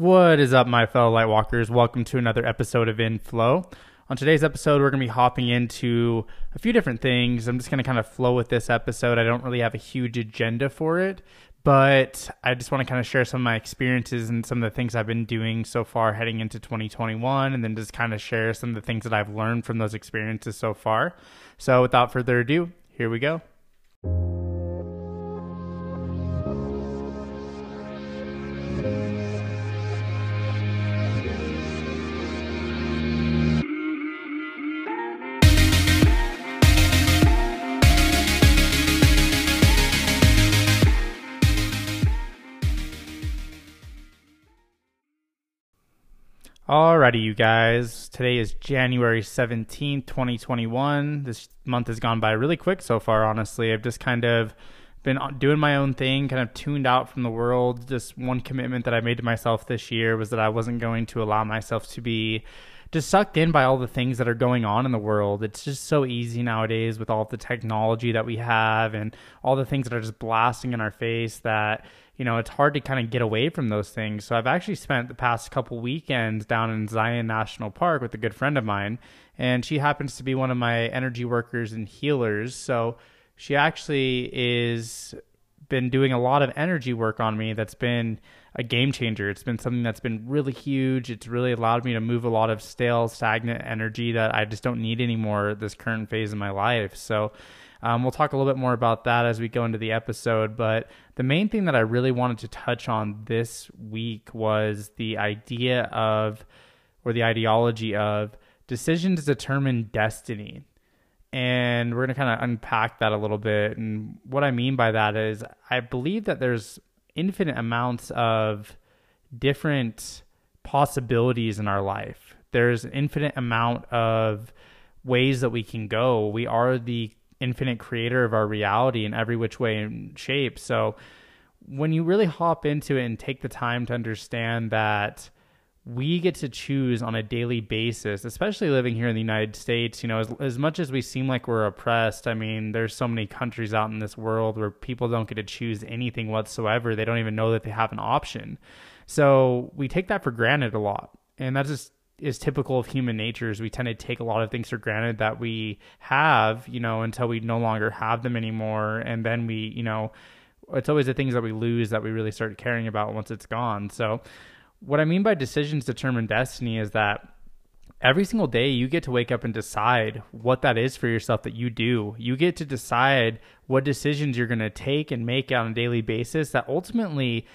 What is up, my fellow Lightwalkers? Welcome to another episode of In Flow. On today's episode, we're going to be hopping into a few different things. I'm just going to kind of flow with this episode. I don't really have a huge agenda for it, but I just want to kind of share some of my experiences and some of the things I've been doing so far heading into 2021, and then just kind of share some of the things that I've learned from those experiences so far. So, without further ado, here we go. Alrighty, you guys. Today is January 17th, 2021. This month has gone by really quick so far, honestly. I've just kind of been doing my own thing, kind of tuned out from the world. Just one commitment that I made to myself this year was that I wasn't going to allow myself to be just sucked in by all the things that are going on in the world. It's just so easy nowadays with all the technology that we have and all the things that are just blasting in our face that you know, it's hard to kind of get away from those things. So I've actually spent the past couple weekends down in Zion National Park with a good friend of mine, and she happens to be one of my energy workers and healers. So she actually is been doing a lot of energy work on me that's been a game changer. It's been something that's been really huge. It's really allowed me to move a lot of stale, stagnant energy that I just don't need anymore this current phase of my life. So um, we'll talk a little bit more about that as we go into the episode. But the main thing that I really wanted to touch on this week was the idea of, or the ideology of, decisions determine destiny. And we're going to kind of unpack that a little bit. And what I mean by that is, I believe that there's infinite amounts of different possibilities in our life. There's an infinite amount of ways that we can go. We are the infinite creator of our reality in every which way and shape. So when you really hop into it and take the time to understand that we get to choose on a daily basis, especially living here in the United States. You know, as, as much as we seem like we're oppressed, I mean, there's so many countries out in this world where people don't get to choose anything whatsoever. They don't even know that they have an option. So we take that for granted a lot. And that's just is typical of human nature is we tend to take a lot of things for granted that we have, you know, until we no longer have them anymore. And then we, you know, it's always the things that we lose that we really start caring about once it's gone. So, what I mean by decisions determine destiny is that every single day you get to wake up and decide what that is for yourself that you do. You get to decide what decisions you're going to take and make on a daily basis that ultimately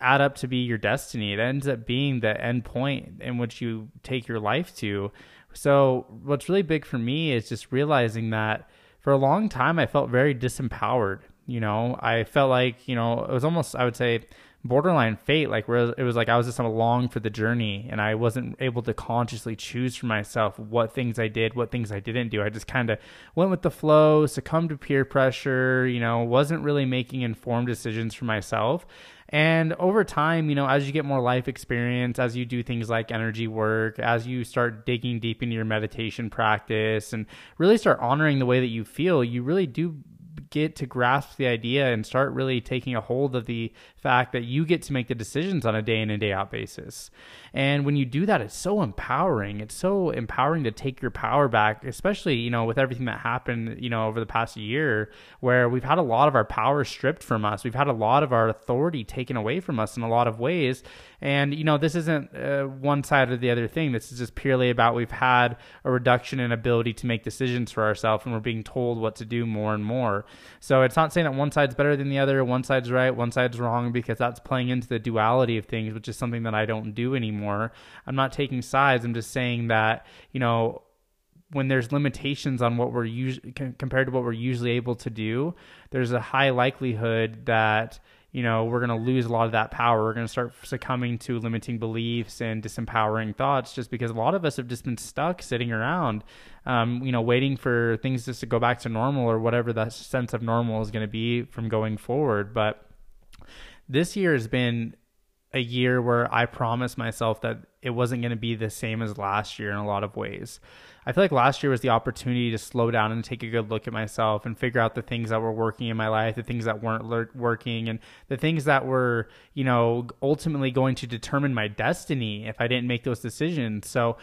add up to be your destiny. It ends up being the end point in which you take your life to. So, what's really big for me is just realizing that for a long time I felt very disempowered. You know, I felt like, you know, it was almost, I would say, borderline fate like where it was like I was just along for the journey and I wasn't able to consciously choose for myself what things I did, what things I didn't do. I just kind of went with the flow, succumbed to peer pressure, you know, wasn't really making informed decisions for myself. And over time, you know, as you get more life experience, as you do things like energy work, as you start digging deep into your meditation practice and really start honoring the way that you feel, you really do get to grasp the idea and start really taking a hold of the fact that you get to make the decisions on a day in and day out basis. And when you do that, it's so empowering. It's so empowering to take your power back, especially, you know, with everything that happened, you know, over the past year, where we've had a lot of our power stripped from us. We've had a lot of our authority taken away from us in a lot of ways. And, you know, this isn't uh, one side or the other thing. This is just purely about we've had a reduction in ability to make decisions for ourselves and we're being told what to do more and more. So it's not saying that one side's better than the other, one side's right, one side's wrong, because that's playing into the duality of things, which is something that I don't do anymore. I'm not taking sides. I'm just saying that, you know, when there's limitations on what we're usually compared to what we're usually able to do, there's a high likelihood that you know, we're going to lose a lot of that power. We're going to start succumbing to limiting beliefs and disempowering thoughts just because a lot of us have just been stuck sitting around, um, you know, waiting for things just to go back to normal or whatever that sense of normal is going to be from going forward. But this year has been a year where I promised myself that it wasn't going to be the same as last year in a lot of ways. I feel like last year was the opportunity to slow down and take a good look at myself and figure out the things that were working in my life, the things that weren't working, and the things that were, you know, ultimately going to determine my destiny if I didn't make those decisions. So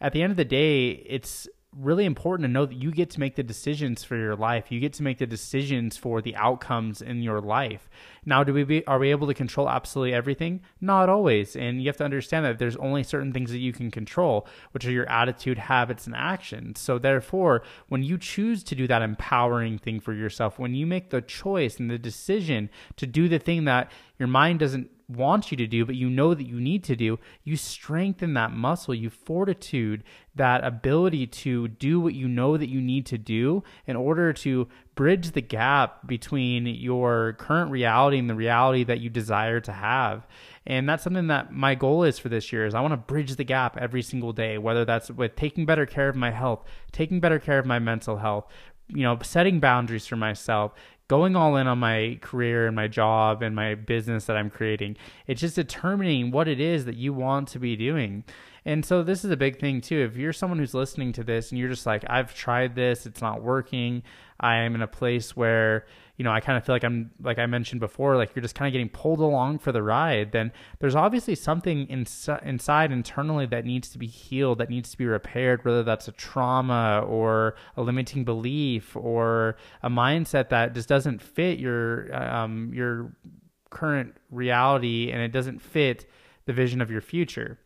at the end of the day, it's really important to know that you get to make the decisions for your life. You get to make the decisions for the outcomes in your life. Now, do we be, are we able to control absolutely everything? Not always. And you have to understand that there's only certain things that you can control, which are your attitude, habits, and actions. So therefore, when you choose to do that empowering thing for yourself, when you make the choice and the decision to do the thing that your mind doesn't wants you to do, but you know that you need to do, you strengthen that muscle, you fortitude, that ability to do what you know that you need to do in order to bridge the gap between your current reality and the reality that you desire to have. And that's something that my goal is for this year is I want to bridge the gap every single day, whether that's with taking better care of my health, taking better care of my mental health, you know, setting boundaries for myself, going all in on my career and my job and my business that I'm creating. It's just determining what it is that you want to be doing. And so this is a big thing too. If you're someone who's listening to this and you're just like, I've tried this, it's not working. I am in a place where you know, I kind of feel like I'm, like I mentioned before, like you're just kind of getting pulled along for the ride, then there's obviously something in, inside internally that needs to be healed, that needs to be repaired, whether that's a trauma or a limiting belief or a mindset that just doesn't fit your, um, your current reality and it doesn't fit the vision of your future.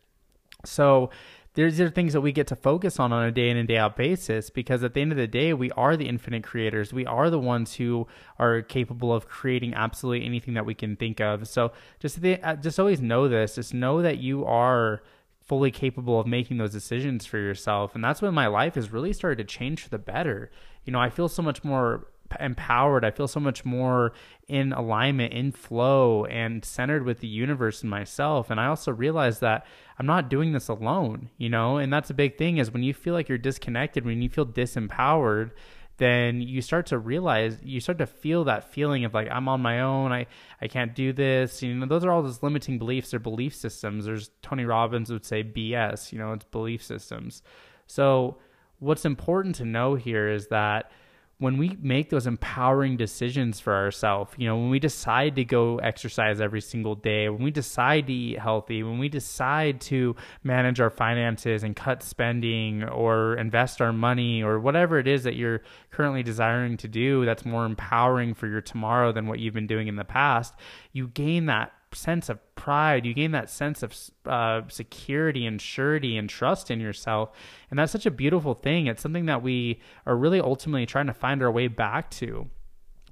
So, these are things that we get to focus on on a day in and day out basis because at the end of the day we are the infinite creators. We are the ones who are capable of creating absolutely anything that we can think of. So just uh, just always know this just know that you are fully capable of making those decisions for yourself. And that's when my life has really started to change for the better. You know i feel so much more empowered. I feel so much more in alignment, in flow, and centered with the universe and myself. And I also realize that I'm not doing this alone, you know? And that's a big thing is when you feel like you're disconnected, when you feel disempowered, then you start to realize you start to feel that feeling of like I'm on my own, I I can't do this. You know, those are all those limiting beliefs or belief systems. There's Tony Robbins would say BS, you know, it's belief systems. So what's important to know here is that when we make those empowering decisions for ourselves, you know, when we decide to go exercise every single day, when we decide to eat healthy, when we decide to manage our finances and cut spending or invest our money or whatever it is that you're currently desiring to do that's more empowering for your tomorrow than what you've been doing in the past, you gain that sense of pride. You gain that sense of uh, security and surety and trust in yourself. And that's such a beautiful thing. It's something that we are really ultimately trying to find our way back to.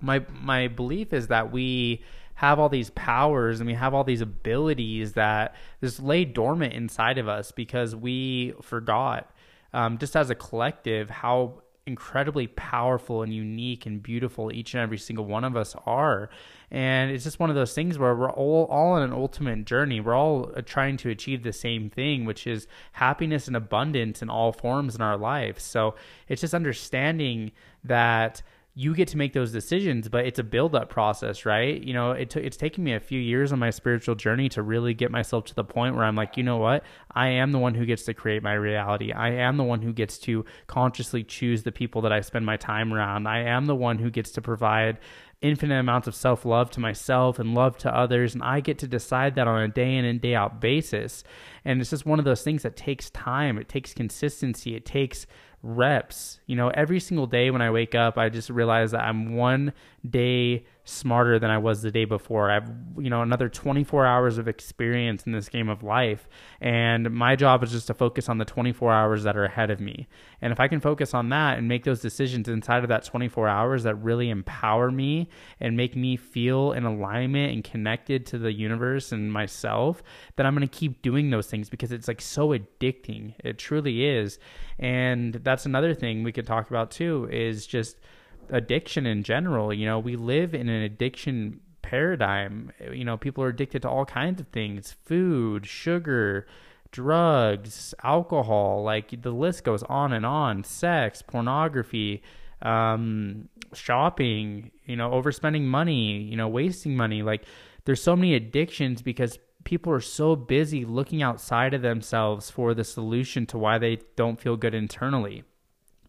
My my belief is that we have all these powers and we have all these abilities that just lay dormant inside of us because we forgot um, just as a collective how incredibly powerful and unique and beautiful each and every single one of us are and it's just one of those things where we're all all on an ultimate journey. We're all uh, trying to achieve the same thing which is happiness and abundance in all forms in our life. So it's just understanding that you get to make those decisions, but it's a build up process, right? You know, it t- it's taken me a few years on my spiritual journey to really get myself to the point where I'm like, you know what? I am the one who gets to create my reality. I am the one who gets to consciously choose the people that I spend my time around. I am the one who gets to provide infinite amounts of self love to myself and love to others. And I get to decide that on a day in and day out basis. And it's just one of those things that takes time, it takes consistency, it takes reps. You know, every single day when I wake up, I just realize that I'm one day smarter than I was the day before. I have, you know, another 24 hours of experience in this game of life. And my job is just to focus on the 24 hours that are ahead of me. And if I can focus on that and make those decisions inside of that 24 hours that really empower me and make me feel in alignment and connected to the universe and myself, then I'm going to keep doing those things because it's like so addicting. It truly is. And that's another thing we could talk about too is just addiction in general. You know, we live in an addiction paradigm. You know, people are addicted to all kinds of things food, sugar, drugs, alcohol, like the list goes on and on, sex, pornography, um, shopping, you know, overspending money, you know, wasting money. Like there's so many addictions because people are so busy looking outside of themselves for the solution to why they don't feel good internally.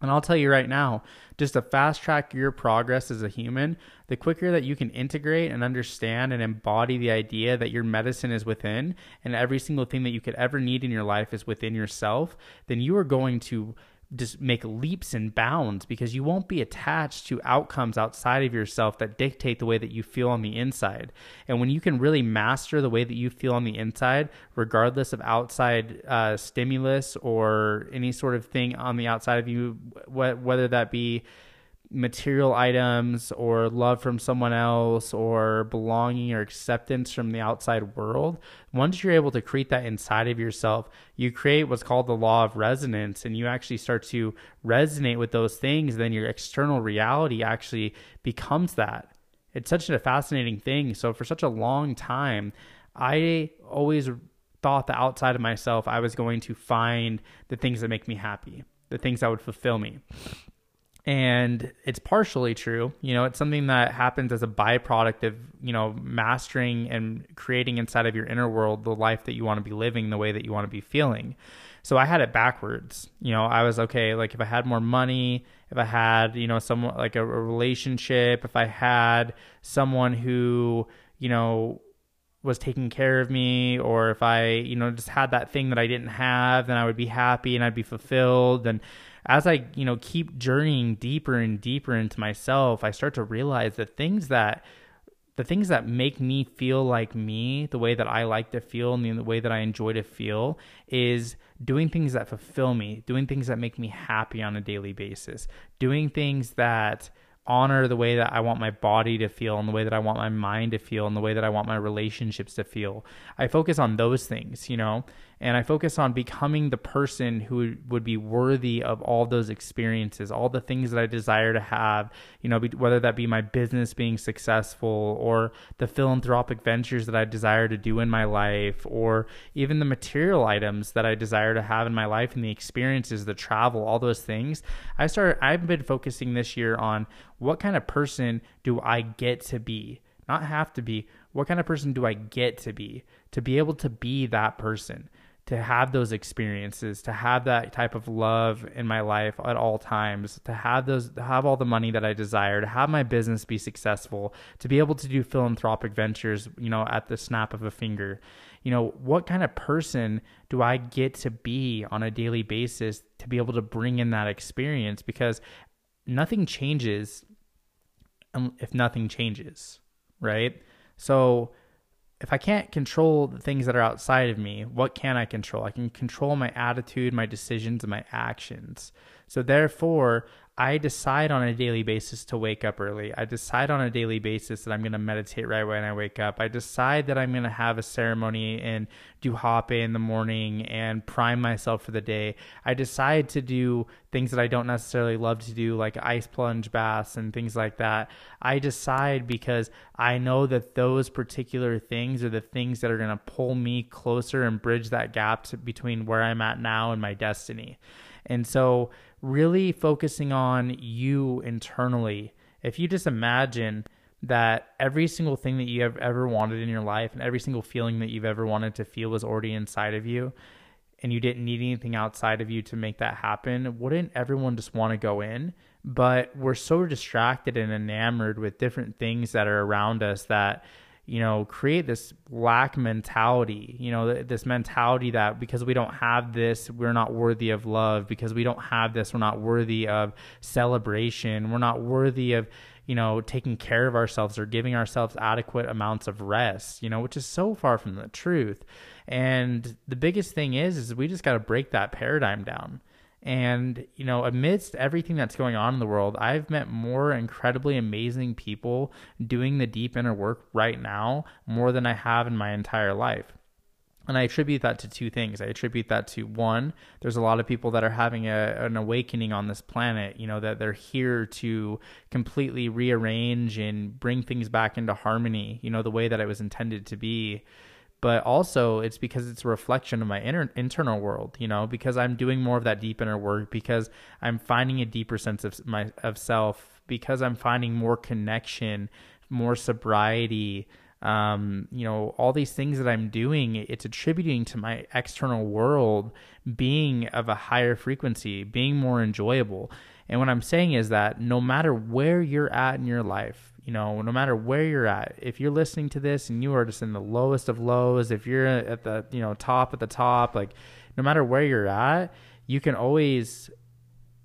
And I'll tell you right now, just to fast track your progress as a human, the quicker that you can integrate and understand and embody the idea that your medicine is within and every single thing that you could ever need in your life is within yourself, then you are going to just make leaps and bounds because you won't be attached to outcomes outside of yourself that dictate the way that you feel on the inside. And when you can really master the way that you feel on the inside, regardless of outside uh, stimulus or any sort of thing on the outside of you, wh- whether that be material items or love from someone else or belonging or acceptance from the outside world, once you're able to create that inside of yourself, you create what's called the law of resonance and you actually start to resonate with those things. Then your external reality actually becomes that. It's such a fascinating thing. So, for such a long time, I always thought that outside of myself, I was going to find the things that make me happy, the things that would fulfill me and it's partially true. You know it's something that happens as a byproduct of you know mastering and creating inside of your inner world the life that you want to be living the way that you want to be feeling. So i had it backwards. You know i was okay like if i had more money if i had you know someone like a, a relationship if i had someone who you know was taking care of me or if i you know just had that thing that i didn't have then i would be happy and i'd be fulfilled. And as I, you know, keep journeying deeper and deeper into myself, I start to realize the things that the things that make me feel like me, the way that I like to feel and the way that I enjoy to feel is doing things that fulfill me, doing things that make me happy on a daily basis, doing things that honor the way that I want my body to feel and the way that I want my mind to feel and the way that I want my relationships to feel. I focus on those things, you know, and I focus on becoming the person who would be worthy of all those experiences, all the things that I desire to have, you know, whether that be my business being successful or the philanthropic ventures that I desire to do in my life or even the material items that I desire to have in my life and the experiences, the travel, all those things. I started I've been focusing this year on what kind of person do I get to be? Not have to be. What kind of person do I get to be? To be able to be that person, to have those experiences, to have that type of love in my life at all times, to have those to have all the money that I desire, to have my business be successful, to be able to do philanthropic ventures, you know, at the snap of a finger. You know, what kind of person do I get to be on a daily basis to be able to bring in that experience because nothing changes um, if nothing changes, right? So if I can't control the things that are outside of me, what can I control? I can control my attitude, my decisions, and my actions. So therefore, I decide on a daily basis to wake up early. I decide on a daily basis that I'm going to meditate right when I wake up. I decide that I'm going to have a ceremony and do hape in the morning and prime myself for the day. I decide to do things that I don't necessarily love to do, like ice plunge baths and things like that. I decide because I know that those particular things are the things that are going to pull me closer and bridge that gap to, between where I'm at now and my destiny. And so, really focusing on you internally. If you just imagine that every single thing that you have ever wanted in your life and every single feeling that you've ever wanted to feel was already inside of you and you didn't need anything outside of you to make that happen, wouldn't everyone just want to go in? But we're so distracted and enamored with different things that are around us that you know, create this lack mentality, you know, this mentality that because we don't have this, we're not worthy of love. Because we don't have this, we're not worthy of celebration. We're not worthy of, you know, taking care of ourselves or giving ourselves adequate amounts of rest, you know, which is so far from the truth. And the biggest thing is, is we just got to break that paradigm down. And, you know, amidst everything that's going on in the world, I've met more incredibly amazing people doing the deep inner work right now more than I have in my entire life. And I attribute that to two things. I attribute that to one, there's a lot of people that are having a, an awakening on this planet, you know, that they're here to completely rearrange and bring things back into harmony, you know, the way that it was intended to be but also it's because it's a reflection of my inner internal world you know because i'm doing more of that deep inner work because i'm finding a deeper sense of my of self because i'm finding more connection more sobriety um, you know, all these things that I'm doing, it's attributing to my external world being of a higher frequency, being more enjoyable. And what I'm saying is that no matter where you're at in your life, you know, no matter where you're at, if you're listening to this and you are just in the lowest of lows, if you're at the, you know, top at the top, like no matter where you're at, you can always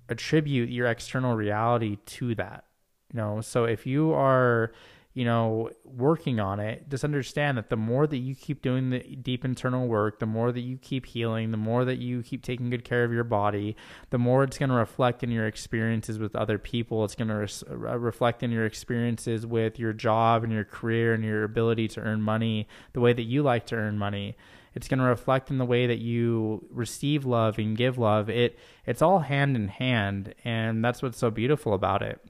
attribute your external reality to that. You know, so if you are you know, working on it, just understand that the more that you keep doing the deep internal work, the more that you keep healing, the more that you keep taking good care of your body, the more it's going to reflect in your experiences with other people. It's going to res- reflect in your experiences with your job and your career and your ability to earn money the way that you like to earn money. It's going to reflect in the way that you receive love and give love. It it's all hand in hand, and that's what's so beautiful about it.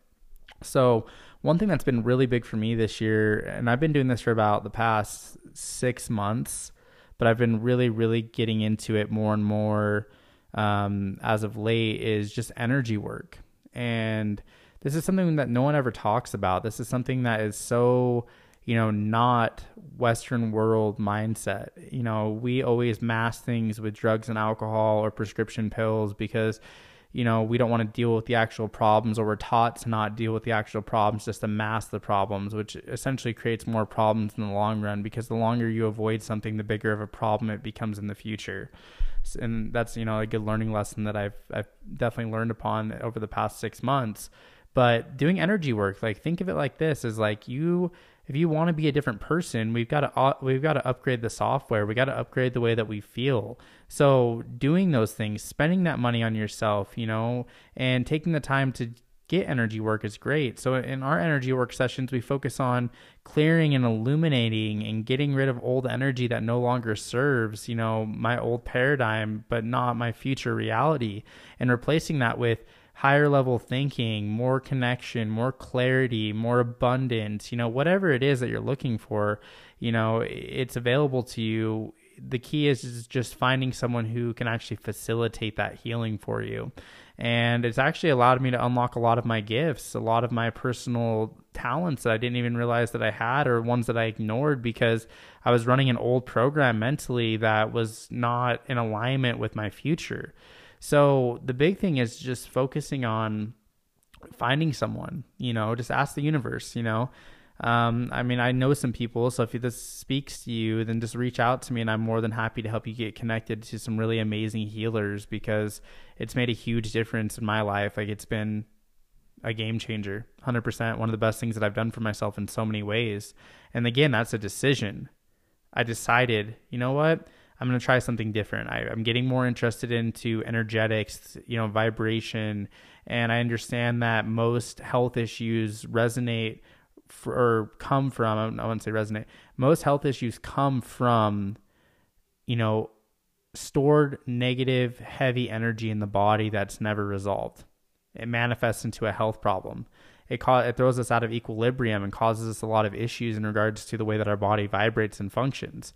So, one thing that's been really big for me this year, and I've been doing this for about the past six months, but I've been really, really getting into it more and more um, as of late, is just energy work. And this is something that no one ever talks about. This is something that is so, you know, not Western world mindset. You know, we always mask things with drugs and alcohol or prescription pills because you know, we don't want to deal with the actual problems, or we're taught to not deal with the actual problems, just to mask the problems, which essentially creates more problems in the long run because the longer you avoid something, the bigger of a problem it becomes in the future. And that's, you know, a good learning lesson that I've, I've definitely learned upon over the past six months. But doing energy work, like, think of it like this is like you if you want to be a different person, we've got to we've got to upgrade the software. We got to upgrade the way that we feel. So doing those things, spending that money on yourself, you know, and taking the time to get energy work is great. So in our energy work sessions, we focus on clearing and illuminating and getting rid of old energy that no longer serves, you know, my old paradigm, but not my future reality, and replacing that with higher level thinking, more connection, more clarity, more abundance, you know, whatever it is that you're looking for, you know, it's available to you. The key is, is just finding someone who can actually facilitate that healing for you. And it's actually allowed me to unlock a lot of my gifts, a lot of my personal talents that I didn't even realize that I had, or ones that I ignored because I was running an old program mentally that was not in alignment with my future. So the big thing is just focusing on finding someone, you know, just ask the universe, you know. Um, I mean, I know some people, so if this speaks to you, then just reach out to me, and I'm more than happy to help you get connected to some really amazing healers because it's made a huge difference in my life. Like, it's been a game changer, 100%. One of the best things that I've done for myself in so many ways. And again, that's a decision. I decided, you know what? I'm going to try something different. I, am getting more interested into energetics, you know, vibration, and I understand that most health issues resonate or come from. I wouldn't say resonate. Most health issues come from, you know, stored negative, heavy energy in the body that's never resolved. It manifests into a health problem. It, ca- it throws us out of equilibrium and causes us a lot of issues in regards to the way that our body vibrates and functions.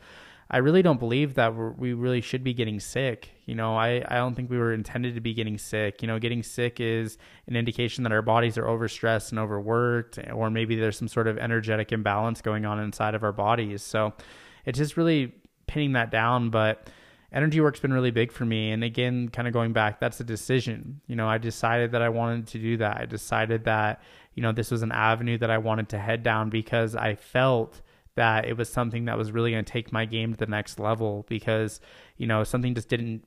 I really don't believe that we really should be getting sick. You know, I, I don't think we were intended to be getting sick. You know, getting sick is an indication that our bodies are overstressed and overworked, or maybe there's some sort of energetic imbalance going on inside of our bodies. So it's just really pinning that down. But energy work's been really big for me. And again, kind of going back, that's a decision. You know, I decided that I wanted to do that. I decided that, you know, this was an avenue that I wanted to head down because I felt that it was something that was really going to take my game to the next level because, you know, something just didn't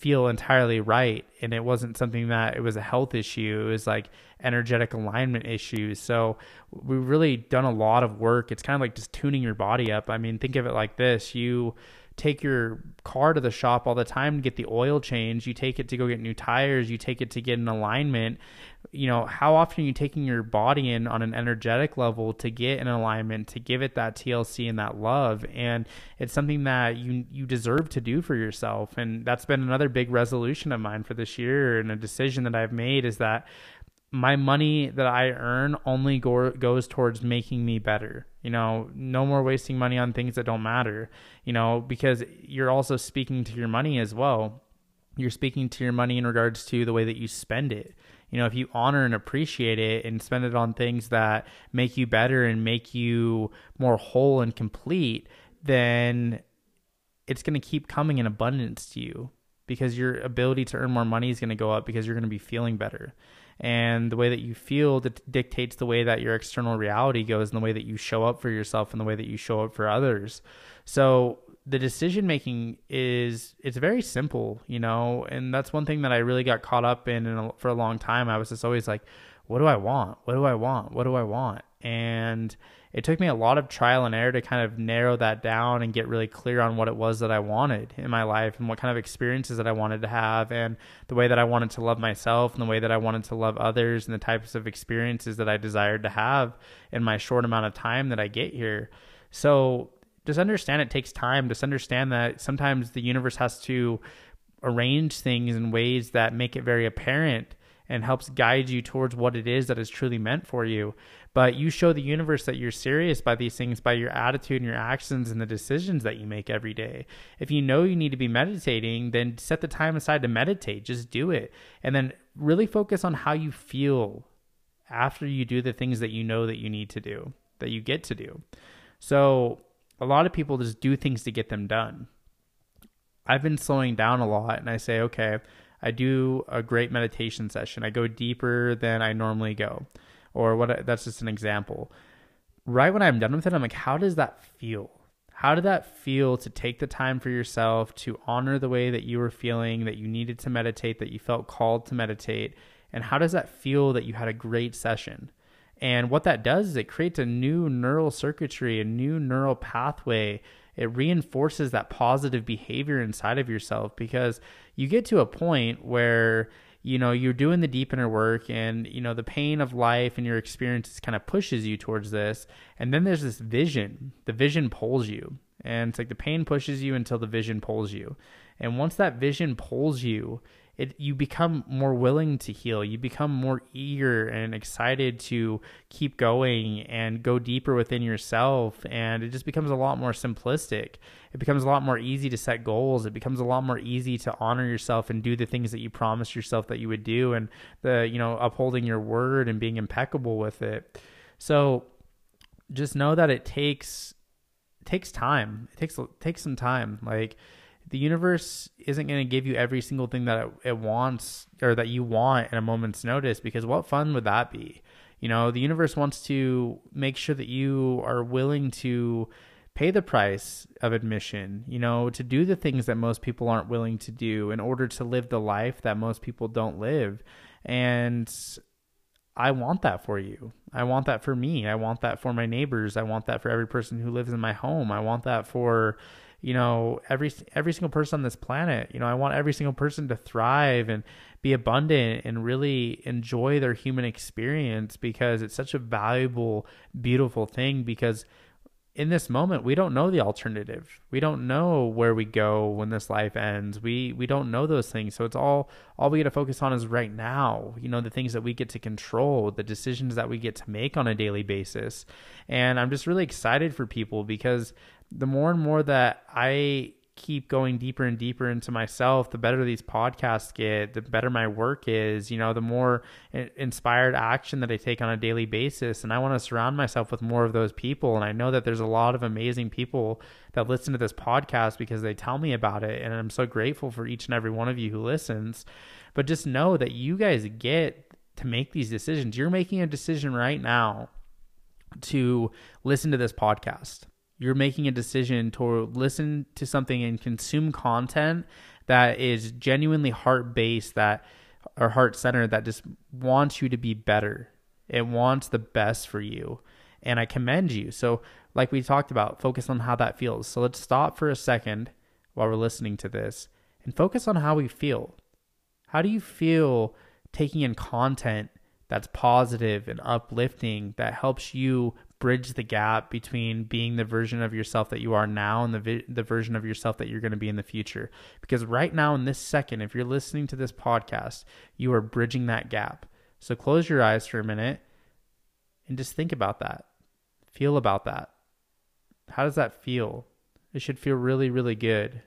feel entirely right and it wasn't something that it was a health issue it was like energetic alignment issues so we've really done a lot of work it's kind of like just tuning your body up i mean think of it like this you take your car to the shop all the time to get the oil change. You take it to go get new tires. You take it to get an alignment. You know, how often are you taking your body in on an energetic level to get an alignment, to give it that TLC and that love? And it's something that you you deserve to do for yourself. And that's been another big resolution of mine for this year and a decision that I've made is that my money that I earn only go- goes towards making me better. You know, no more wasting money on things that don't matter, you know, because you're also speaking to your money as well. You're speaking to your money in regards to the way that you spend it. You know, if you honor and appreciate it and spend it on things that make you better and make you more whole and complete, then it's going to keep coming in abundance to you because your ability to earn more money is going to go up because you're going to be feeling better. And the way that you feel dictates the way that your external reality goes and the way that you show up for yourself and the way that you show up for others. So the decision making is it's very simple, you know, and that's one thing that I really got caught up in, in a, for a long time. I was just always like, what do I want? What do I want? What do I want? And it took me a lot of trial and error to kind of narrow that down and get really clear on what it was that I wanted in my life and what kind of experiences that I wanted to have and the way that I wanted to love myself and the way that I wanted to love others and the types of experiences that I desired to have in my short amount of time that I get here. So just understand it takes time. Just understand that sometimes the universe has to arrange things in ways that make it very apparent and helps guide you towards what it is that is truly meant for you. But you show the universe that you're serious by these things by your attitude and your actions and the decisions that you make every day. If you know you need to be meditating, then set the time aside to meditate. Just do it. And then really focus on how you feel after you do the things that you know that you need to do, that you get to do. So, a lot of people just do things to get them done. I've been slowing down a lot and I say, okay, I do a great meditation session. I go deeper than I normally go. Or what that's just an example. Right when I'm done with it, I'm like, how does that feel? How did that feel to take the time for yourself to honor the way that you were feeling, that you needed to meditate, that you felt called to meditate? And how does that feel that you had a great session? And what that does is it creates a new neural circuitry, a new neural pathway. It reinforces that positive behavior inside of yourself because you get to a point where you know you're doing the deep inner work and you know the pain of life and your experiences kind of pushes you towards this. And then there's this vision. The vision pulls you. And it's like the pain pushes you until the vision pulls you. And once that vision pulls you it you become more willing to heal. You become more eager and excited to keep going and go deeper within yourself. And it just becomes a lot more simplistic. It becomes a lot more easy to set goals. It becomes a lot more easy to honor yourself and do the things that you promised yourself that you would do and the you know upholding your word and being impeccable with it. So just know that it takes takes time. It takes takes some time. Like the universe isn't going to give you every single thing that it, it wants or that you want in a moment's notice because what fun would that be? You know, the universe wants to make sure that you are willing to pay the price of admission, you know, to do the things that most people aren't willing to do in order to live the life that most people don't live. And I want that for you. I want that for me. I want that for my neighbors. I want that for every person who lives in my home. I want that for you know every every single person on this planet you know i want every single person to thrive and be abundant and really enjoy their human experience because it's such a valuable beautiful thing because in this moment we don't know the alternative. We don't know where we go when this life ends. We we don't know those things. So it's all all we get to focus on is right now you know the things that we get to control the decisions that we get to make on a daily basis. And i'm just really excited for people because the more and more that I keep going deeper and deeper into myself, the better these podcasts get, the better my work is, you know, the more inspired action that I take on a daily basis. And I want to surround myself with more of those people. And I know that there's a lot of amazing people that listen to this podcast because they tell me about it. And I'm so grateful for each and every one of you who listens. But just know that you guys get to make these decisions. You're making a decision right now to listen to this podcast you're making a decision to listen to something and consume content that is genuinely heart based that or heart centered that just wants you to be better. It wants the best for you. And i commend you. So like we talked about focus on how that feels. So let's stop for a second while we're listening to this and focus on how we feel. How do you feel taking in content that's positive and uplifting that helps you bridge the gap between being the version of yourself that you are now and the vi- the version of yourself that you're going to be in the future. Because right now in this second, if you're listening to this podcast, you are bridging that gap. So close your eyes for a minute and just think about that. Feel about that. How does that feel? It should feel really really good.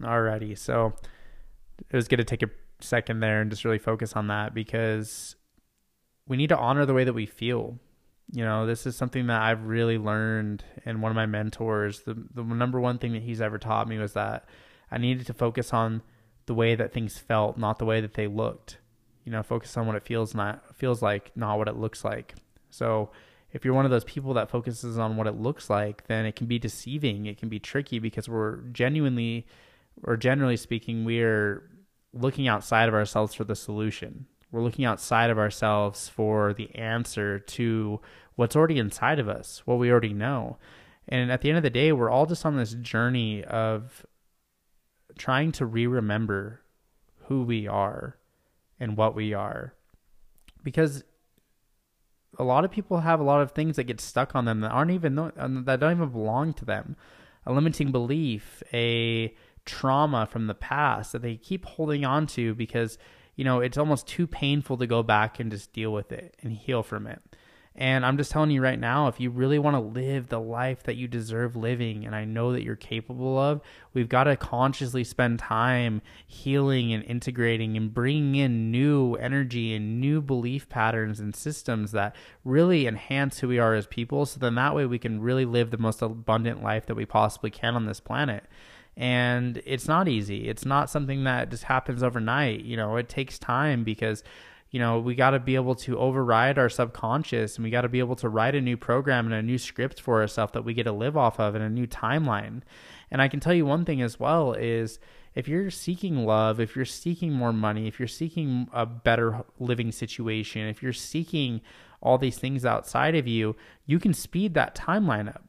Alrighty, so it was good to take a second there and just really focus on that because we need to honor the way that we feel. You know, this is something that I've really learned and one of my mentors, the the number one thing that he's ever taught me was that I needed to focus on the way that things felt, not the way that they looked. You know, focus on what it feels not feels like, not what it looks like. So if you're one of those people that focuses on what it looks like, then it can be deceiving. It can be tricky because we're genuinely or generally speaking, we're looking outside of ourselves for the solution. We're looking outside of ourselves for the answer to what's already inside of us, what we already know. And at the end of the day, we're all just on this journey of trying to re remember who we are and what we are. Because a lot of people have a lot of things that get stuck on them that aren't even that don't even belong to them. A limiting belief, a trauma from the past that they keep holding on to because you know it's almost too painful to go back and just deal with it and heal from it. And I'm just telling you right now, if you really want to live the life that you deserve living, and I know that you're capable of, we've got to consciously spend time healing and integrating and bringing in new energy and new belief patterns and systems that really enhance who we are as people. So then that way we can really live the most abundant life that we possibly can on this planet and it's not easy. It's not something that just happens overnight. You know, it takes time because you know, we got to be able to override our subconscious and we got to be able to write a new program and a new script for ourselves that we get to live off of and a new timeline. And I can tell you one thing as well is if you're seeking love, if you're seeking more money, if you're seeking a better living situation, if you're seeking all these things outside of you, you can speed that timeline up.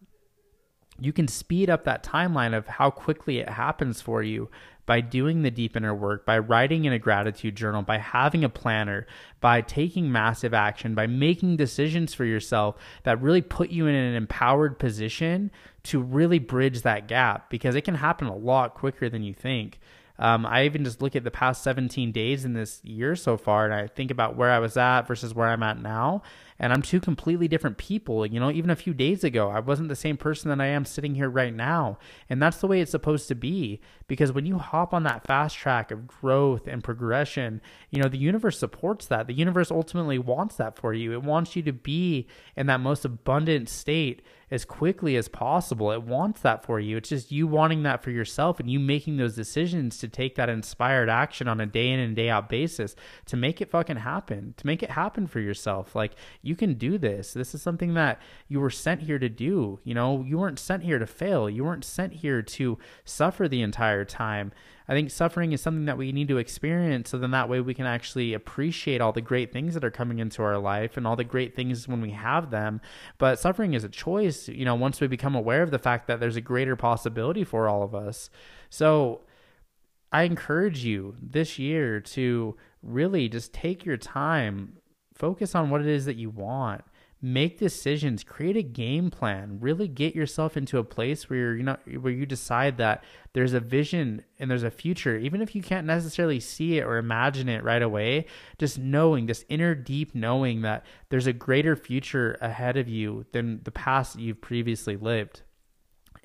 You can speed up that timeline of how quickly it happens for you by doing the deep inner work, by writing in a gratitude journal, by having a planner, by taking massive action, by making decisions for yourself that really put you in an empowered position to really bridge that gap because it can happen a lot quicker than you think. Um, I even just look at the past 17 days in this year so far, and I think about where I was at versus where I'm at now. And I'm two completely different people. You know, even a few days ago, I wasn't the same person that I am sitting here right now. And that's the way it's supposed to be. Because when you hop on that fast track of growth and progression, you know, the universe supports that. The universe ultimately wants that for you. It wants you to be in that most abundant state as quickly as possible. It wants that for you. It's just you wanting that for yourself and you making those decisions to take that inspired action on a day in and day out basis to make it fucking happen, to make it happen for yourself. Like you can do this. This is something that you were sent here to do. You know, you weren't sent here to fail. You weren't sent here to suffer the entire time. I think suffering is something that we need to experience so then that way we can actually appreciate all the great things that are coming into our life and all the great things when we have them. But suffering is a choice, you know, once we become aware of the fact that there's a greater possibility for all of us. So I encourage you this year to really just take your time, focus on what it is that you want. Make decisions, create a game plan, really get yourself into a place where you're not where you decide that there's a vision and there's a future, even if you can't necessarily see it or imagine it right away, just knowing this inner deep knowing that there's a greater future ahead of you than the past you've previously lived.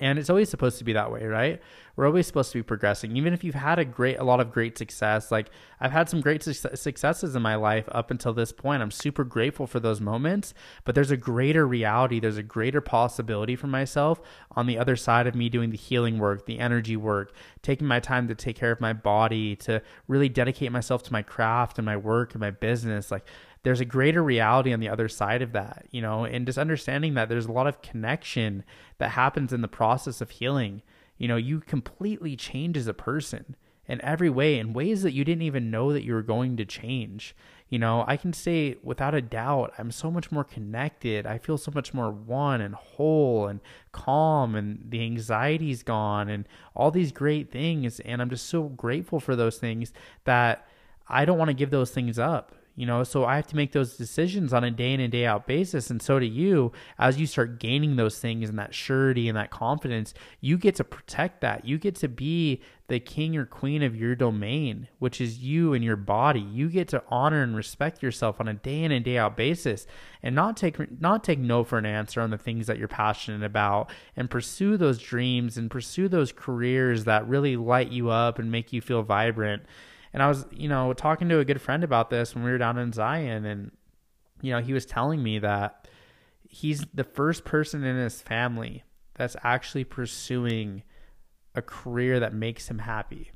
And it's always supposed to be that way, right? We're always supposed to be progressing. Even if you've had a great, a lot of great success, like I've had some great su- successes in my life up until this point. I'm super grateful for those moments, but there's a greater reality, there's a greater possibility for myself on the other side of me doing the healing work, the energy work, taking my time to take care of my body, to really dedicate myself to my craft and my work and my business. Like there's a greater reality on the other side of that, you know, and just understanding that there's a lot of connection that happens in the process of healing. You know, you completely change as a person in every way, in ways that you didn't even know that you were going to change. You know, I can say without a doubt, I'm so much more connected. I feel so much more one and whole and calm, and the anxiety's gone, and all these great things. And I'm just so grateful for those things that I don't want to give those things up you know? So i have to make those decisions on a day in and day out basis. And so do you. As you start gaining those things and that surety and that confidence you get to protect that. You get to be the king or queen of your domain which is you and your body. You get to honor and respect yourself on a day in and day out basis and not take not take no for an answer on the things that you're passionate about and pursue those dreams and pursue those careers that really light you up and make you feel vibrant and I was, you know, talking to a good friend about this when we were down in Zion, and you know, he was telling me that he's the first person in his family that's actually pursuing a career that makes him happy.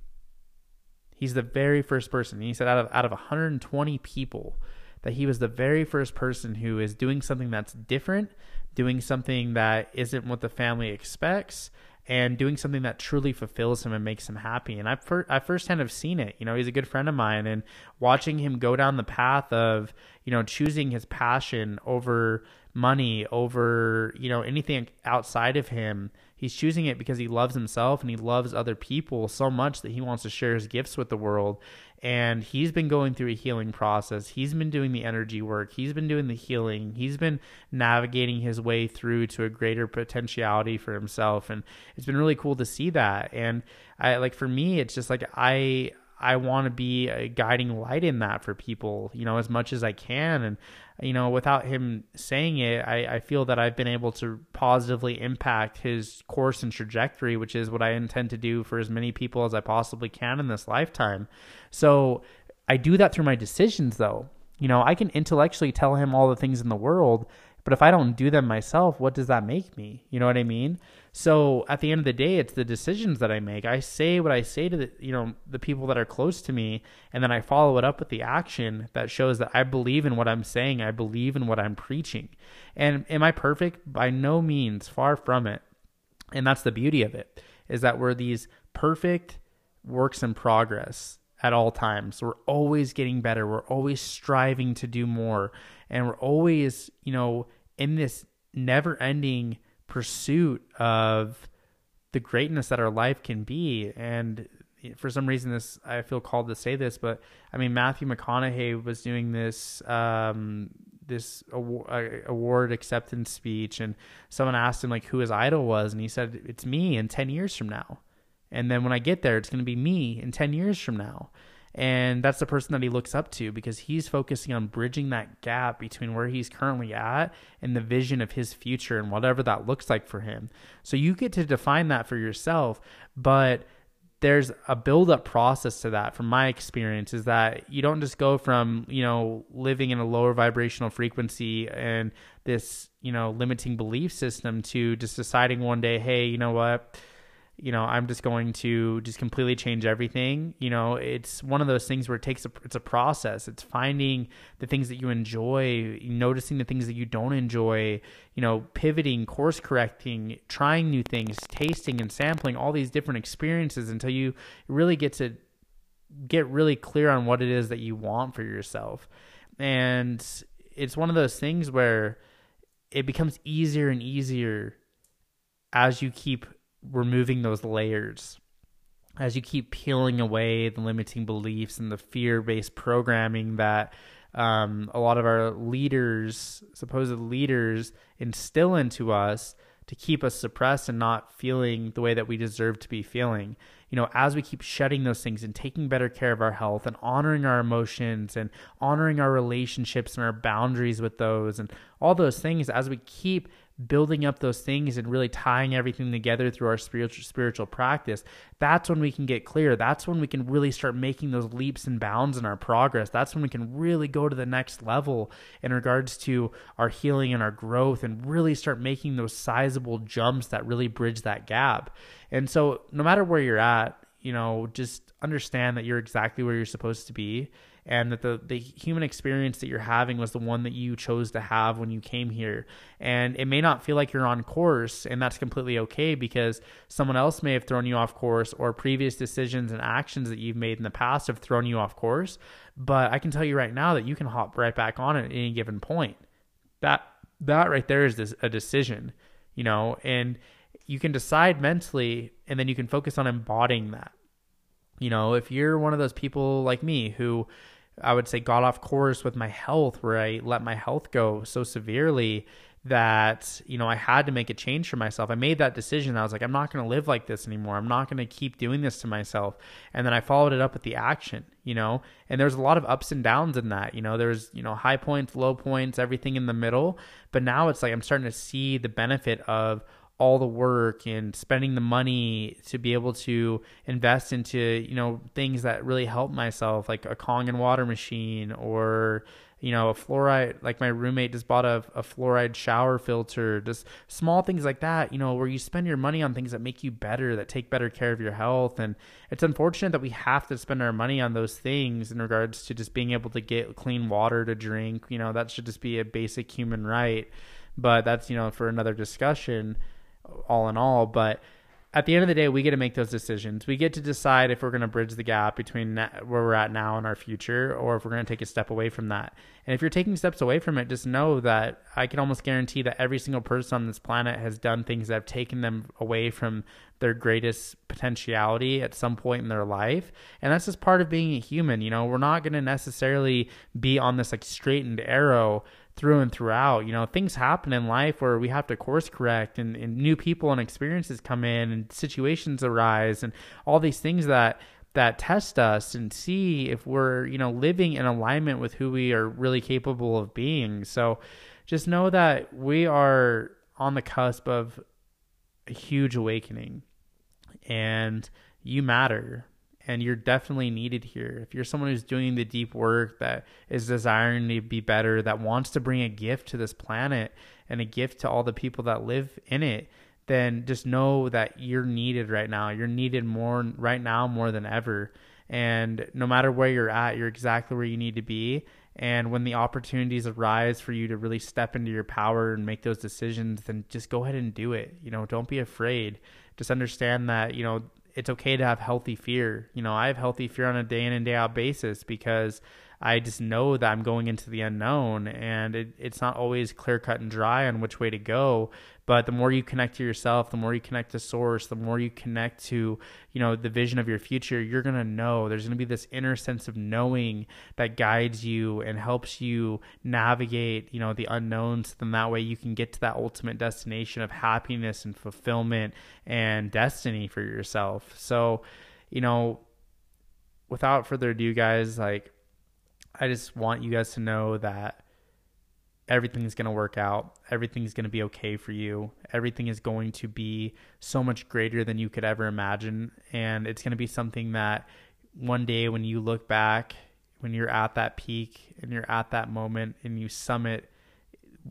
He's the very first person. He said out of out of 120 people that he was the very first person who is doing something that's different, doing something that isn't what the family expects, and doing something that truly fulfills him and makes him happy. And I first I firsthand have seen it. You know, he's a good friend of mine, and watching him go down the path of you know choosing his passion over money, over you know anything outside of him. He's choosing it because he loves himself and he loves other people so much that he wants to share his gifts with the world and he's been going through a healing process. He's been doing the energy work. He's been doing the healing. He's been navigating his way through to a greater potentiality for himself and it's been really cool to see that. And I like for me it's just like I I want to be a guiding light in that for people, you know, as much as I can. And, you know, without him saying it, I, I feel that I've been able to positively impact his course and trajectory, which is what I intend to do for as many people as I possibly can in this lifetime. So I do that through my decisions, though. You know, I can intellectually tell him all the things in the world, but if I don't do them myself, what does that make me? You know what I mean? So at the end of the day, it's the decisions that I make. I say what I say to the you know the people that are close to me, and then I follow it up with the action that shows that I believe in what I'm saying. I believe in what I'm preaching. And am I perfect? By no means, far from it. And that's the beauty of it is that we're these perfect works in progress at all times. We're always getting better. We're always striving to do more, and we're always you know in this never-ending pursuit of the greatness that our life can be. And for some reason, this I feel called to say this, but I mean Matthew McConaughey was doing this um, this award acceptance speech, and someone asked him like who his idol was, and he said it's me in ten years from now. And then when I get there, it's going to be me in ten years from now. And that's the person that he looks up to because he's focusing on bridging that gap between where he's currently at and the vision of his future and whatever that looks like for him. So you get to define that for yourself, but there's a build up process to that from my experience is that you don't just go from, you know, living in a lower vibrational frequency and this, you know, limiting belief system to just deciding one day, hey, you know what? You know i'm just going to just completely change everything. You know it's one of those things where it takes a it's a process. It's finding the things that you enjoy noticing the things that you don't enjoy you know pivoting course correcting trying new things tasting and sampling all these different experiences until you really get to get really clear on what it is that you want for yourself. And it's one of those things where it becomes easier and easier as you keep removing those layers as you keep peeling away the limiting beliefs and the fear based programming that um, a lot of our leaders, supposed leaders, instill into us to keep us suppressed and not feeling the way that we deserve to be feeling. You know, as we keep shedding those things and taking better care of our health and honoring our emotions and honoring our relationships and our boundaries with those and all those things, as we keep building up those things and really tying everything together through our spiritual spiritual practice that's when we can get clear. That's when we can really start making those leaps and bounds in our progress. That's when we can really go to the next level in regards to our healing and our growth and really start making those sizable jumps that really bridge that gap. And so no matter where you're at you know just understand that you're exactly where you're supposed to be and that the the human experience that you're having was the one that you chose to have when you came here. And it may not feel like you're on course and that's completely okay because someone else may have thrown you off course or previous decisions and actions that you've made in the past have thrown you off course. But I can tell you right now that you can hop right back on at any given point. That that right there is this, a decision you know and you can decide mentally and then you can focus on embodying that. You know if you're one of those people like me who I would say got off course with my health where I let my health go so severely that you know I had to make a change for myself. I made that decision. I was like, I'm not going to live like this anymore. I'm not going to keep doing this to myself. And then I followed it up with the action. You know, and there's a lot of ups and downs in that. You know, there's you know high points, low points, everything in the middle. But now it's like I'm starting to see the benefit of all the work and spending the money to be able to invest into you know things that really help myself like a Kangen water machine or you know a fluoride like my roommate just bought a, a fluoride shower filter just small things like that you know where you spend your money on things that make you better that take better care of your health. And it's unfortunate that we have to spend our money on those things in regards to just being able to get clean water to drink. You know that should just be a basic human right. But that's you know for another discussion all in all. But at the end of the day, we get to make those decisions. We get to decide if we're going to bridge the gap between where we're at now and our future, or if we're going to take a step away from that. And if you're taking steps away from it, just know that I can almost guarantee that every single person on this planet has done things that have taken them away from their greatest potentiality at some point in their life. And that's just part of being a human. You know, we're not going to necessarily be on this like straightened arrow through and throughout. You know, things happen in life where we have to course correct and, and new people and experiences come in and situations arise and all these things that that test us and see if we're, you know, living in alignment with who we are really capable of being. So just know that we are on the cusp of a huge awakening and you matter and you're definitely needed here. If you're someone who's doing the deep work that is desiring to be better, that wants to bring a gift to this planet and a gift to all the people that live in it, then just know that you're needed right now. You're needed more right now more than ever. And no matter where you're at, you're exactly where you need to be. And when the opportunities arise for you to really step into your power and make those decisions, then just go ahead and do it. You know, don't be afraid. Just understand that, you know, it's okay to have healthy fear. You know, I have healthy fear on a day in and day out basis because I just know that I'm going into the unknown and it, it's not always clear cut and dry on which way to go. But the more you connect to yourself, the more you connect to source, the more you connect to, you know, the vision of your future, you're going to know there's going to be this inner sense of knowing that guides you and helps you navigate, you know, the unknowns. Then that way you can get to that ultimate destination of happiness and fulfillment and destiny for yourself. So, you know, without further ado, guys, like, I just want you guys to know that everything's going to work out. Everything's going to be okay for you. Everything is going to be so much greater than you could ever imagine. And it's going to be something that one day when you look back, when you're at that peak and you're at that moment and you summit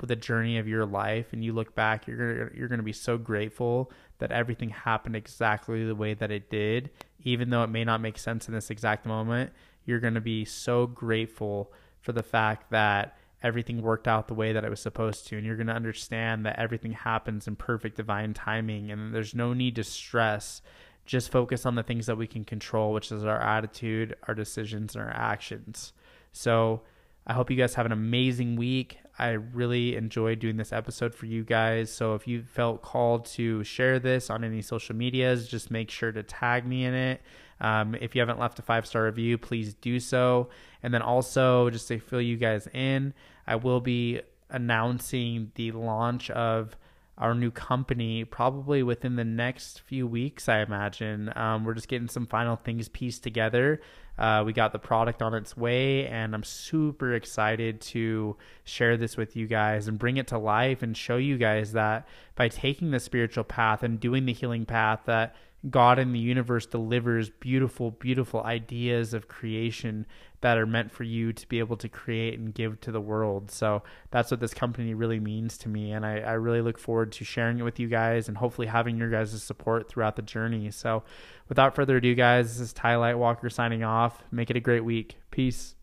the journey of your life and you look back, you're to, you're going to be so grateful that everything happened exactly the way that it did, even though it may not make sense in this exact moment. You're going to be so grateful for the fact that everything worked out the way that it was supposed to. And you're going to understand that everything happens in perfect divine timing and there's no need to stress. Just focus on the things that we can control, which is our attitude, our decisions, and our actions. So I hope you guys have an amazing week. I really enjoyed doing this episode for you guys. So if you felt called to share this on any social medias, just make sure to tag me in it. Um, if you haven't left a five star review, please do so. And then also, just to fill you guys in, I will be announcing the launch of our new company probably within the next few weeks, I imagine. Um, we're just getting some final things pieced together. Uh, we got the product on its way, and I'm super excited to share this with you guys and bring it to life and show you guys that by taking the spiritual path and doing the healing path, that God in the universe delivers beautiful, beautiful ideas of creation that are meant for you to be able to create and give to the world. So that's what this company really means to me. And I, I really look forward to sharing it with you guys and hopefully having your guys' support throughout the journey. So without further ado, guys, this is Ty Lightwalker signing off. Make it a great week. Peace.